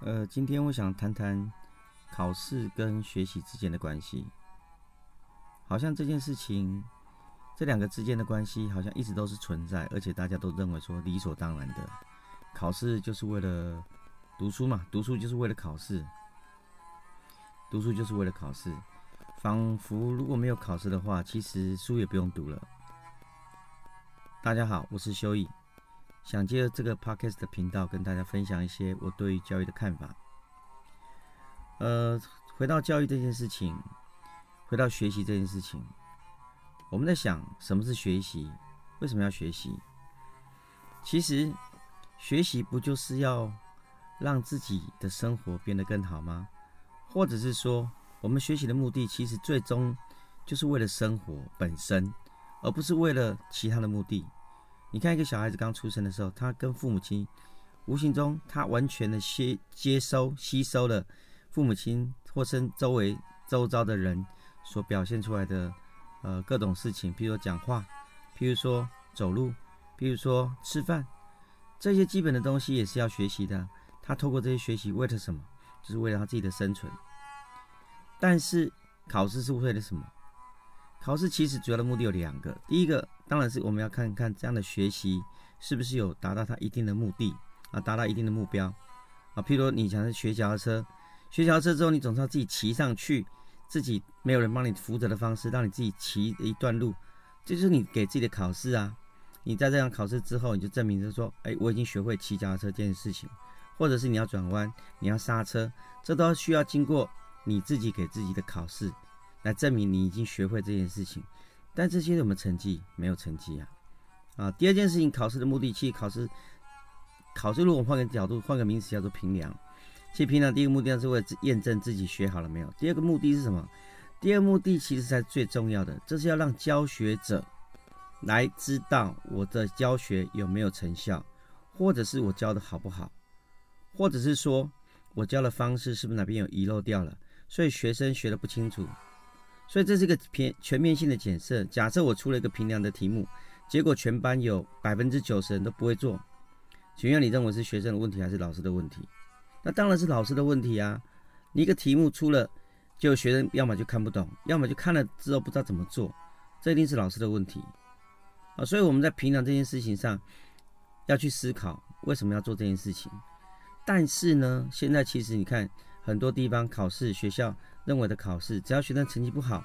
呃，今天我想谈谈考试跟学习之间的关系。好像这件事情，这两个之间的关系好像一直都是存在，而且大家都认为说理所当然的，考试就是为了读书嘛，读书就是为了考试，读书就是为了考试，仿佛如果没有考试的话，其实书也不用读了。大家好，我是修义。想借这个 podcast 的频道跟大家分享一些我对于教育的看法。呃，回到教育这件事情，回到学习这件事情，我们在想什么是学习？为什么要学习？其实学习不就是要让自己的生活变得更好吗？或者是说，我们学习的目的其实最终就是为了生活本身，而不是为了其他的目的。你看，一个小孩子刚出生的时候，他跟父母亲无形中，他完全的接接收、吸收了父母亲或身周围周遭的人所表现出来的呃各种事情，比如说讲话，譬如说走路，譬如说吃饭，这些基本的东西也是要学习的。他透过这些学习，为了什么？就是为了他自己的生存。但是考试是为了什么？考试其实主要的目的有两个，第一个。当然是我们要看看这样的学习是不是有达到它一定的目的啊，达到一定的目标啊。譬如你想要学脚踏车，学脚踏车之后，你总是要自己骑上去，自己没有人帮你扶着的方式，让你自己骑一段路，这就是你给自己的考试啊。你在这样考试之后，你就证明就是说，哎，我已经学会骑脚踏车这件事情，或者是你要转弯，你要刹车，这都需要经过你自己给自己的考试来证明你已经学会这件事情。但这些有没有成绩？没有成绩啊！啊，第二件事情，考试的目的，其实考试，考试如果换个角度，换个名词叫做评量。其实评量第一个目的是为了验证自己学好了没有。第二个目的是什么？第二个目的其实才是最重要的，这是要让教学者来知道我的教学有没有成效，或者是我教的好不好，或者是说我教的方式是不是哪边有遗漏掉了，所以学生学的不清楚。所以这是一个全全面性的检测。假设我出了一个平量的题目，结果全班有百分之九十人都不会做，请问你认为是学生的问题还是老师的问题？那当然是老师的问题啊！你一个题目出了，就学生要么就看不懂，要么就看了之后不知道怎么做，这一定是老师的问题啊！所以我们在平量这件事情上要去思考为什么要做这件事情。但是呢，现在其实你看很多地方考试学校。认为的考试，只要学生成绩不好，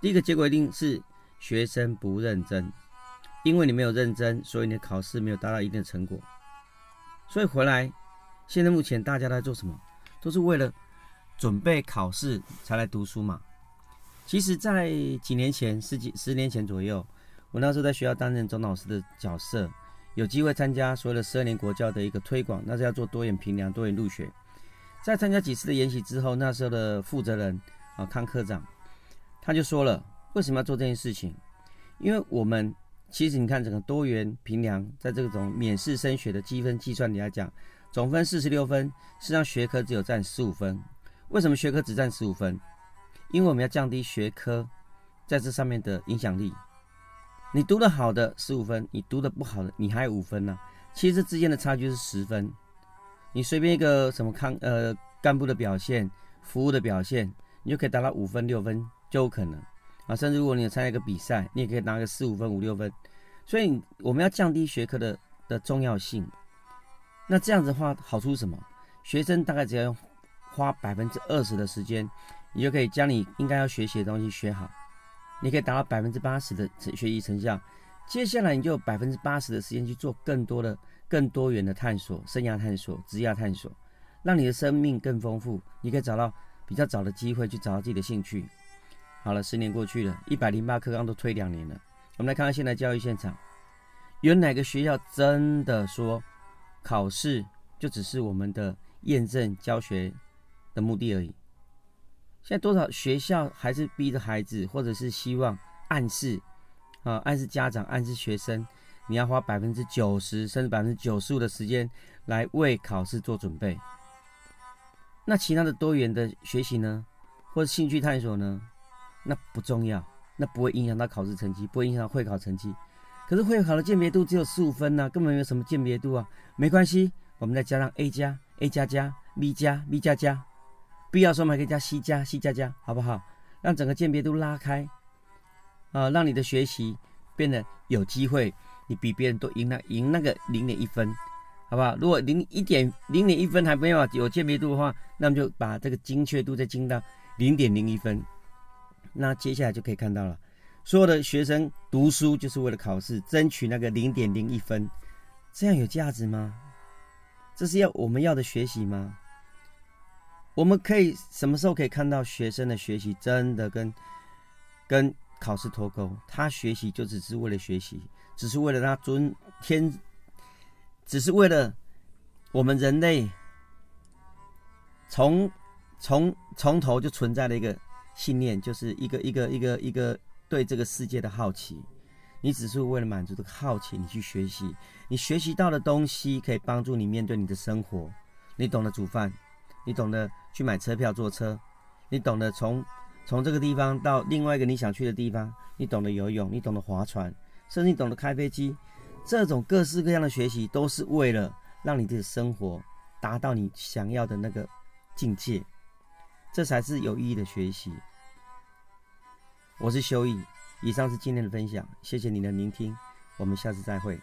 第一个结果一定是学生不认真，因为你没有认真，所以你的考试没有达到一定的成果。所以回来，现在目前大家在做什么？都是为了准备考试才来读书嘛。其实，在几年前，十几十年前左右，我那时候在学校担任总老师的角色，有机会参加所有的十二年国教的一个推广，那是要做多元评量、多元入学。在参加几次的研习之后，那时候的负责人啊康科长，他就说了，为什么要做这件事情？因为我们其实你看整个多元评量，在这种免试升学的积分计算里来讲，总分四十六分，实际上学科只有占十五分。为什么学科只占十五分？因为我们要降低学科在这上面的影响力。你读得好的十五分，你读得不好的你还有五分呢、其实这之间的差距是十分。你随便一个什么康呃干部的表现、服务的表现，你就可以达到五分六分就有可能啊。甚至如果你有参加一个比赛，你也可以拿个四五分、五六分。所以我们要降低学科的的重要性。那这样子的话，好处是什么？学生大概只要花百分之二十的时间，你就可以将你应该要学习的东西学好。你可以达到百分之八十的学习成效。接下来你就有百分之八十的时间去做更多的。更多元的探索，生涯探索、职业探索，让你的生命更丰富。你可以找到比较早的机会去找到自己的兴趣。好了，十年过去了，一百零八课纲都推两年了。我们来看看现在教育现场，有哪个学校真的说考试就只是我们的验证教学的目的而已？现在多少学校还是逼着孩子，或者是希望暗示啊，暗示家长，暗示学生。你要花百分之九十甚至百分之九十五的时间来为考试做准备。那其他的多元的学习呢，或者兴趣探索呢？那不重要，那不会影响到考试成绩，不会影响到会考成绩。可是会考的鉴别度只有十五分呐、根本没有什么鉴别度啊。没关系，我们再加上 A 加、A 加加、，B 加 B 加加，必要时候还可以加 C 加 C 加加，好不好？让整个鉴别度拉开，啊，让你的学习变得有机会，比别人都赢了赢那个零点一分，好不好？如果零一点零点一分还没有有鉴别度的话，那么就把这个精确度再精到零点零一分，那接下来就可以看到了，所有的学生读书就是为了考试，争取那个零点零一分，这样有价值吗？这是要我们要的学习吗？我们可以什么时候可以看到学生的学习真的跟跟考试脱钩？他学习就只是为了学习，只是为了他尊天，只是为了我们人类从从从头就存在的一个信念，就是一个一个一个一个对这个世界的好奇。你只是为了满足这个好奇，你去学习，你学习到的东西可以帮助你面对你的生活。你懂得煮饭，你懂得去买车票坐车，你懂得从从这个地方到另外一个你想去的地方，你懂得游泳，你懂得划船，甚至你懂得开飞机。这种各式各样的学习，都是为了让你的生活达到你想要的那个境界，这才是有意义的学习。我是修义。以上是今天的分享，谢谢你的聆听，我们下次再会。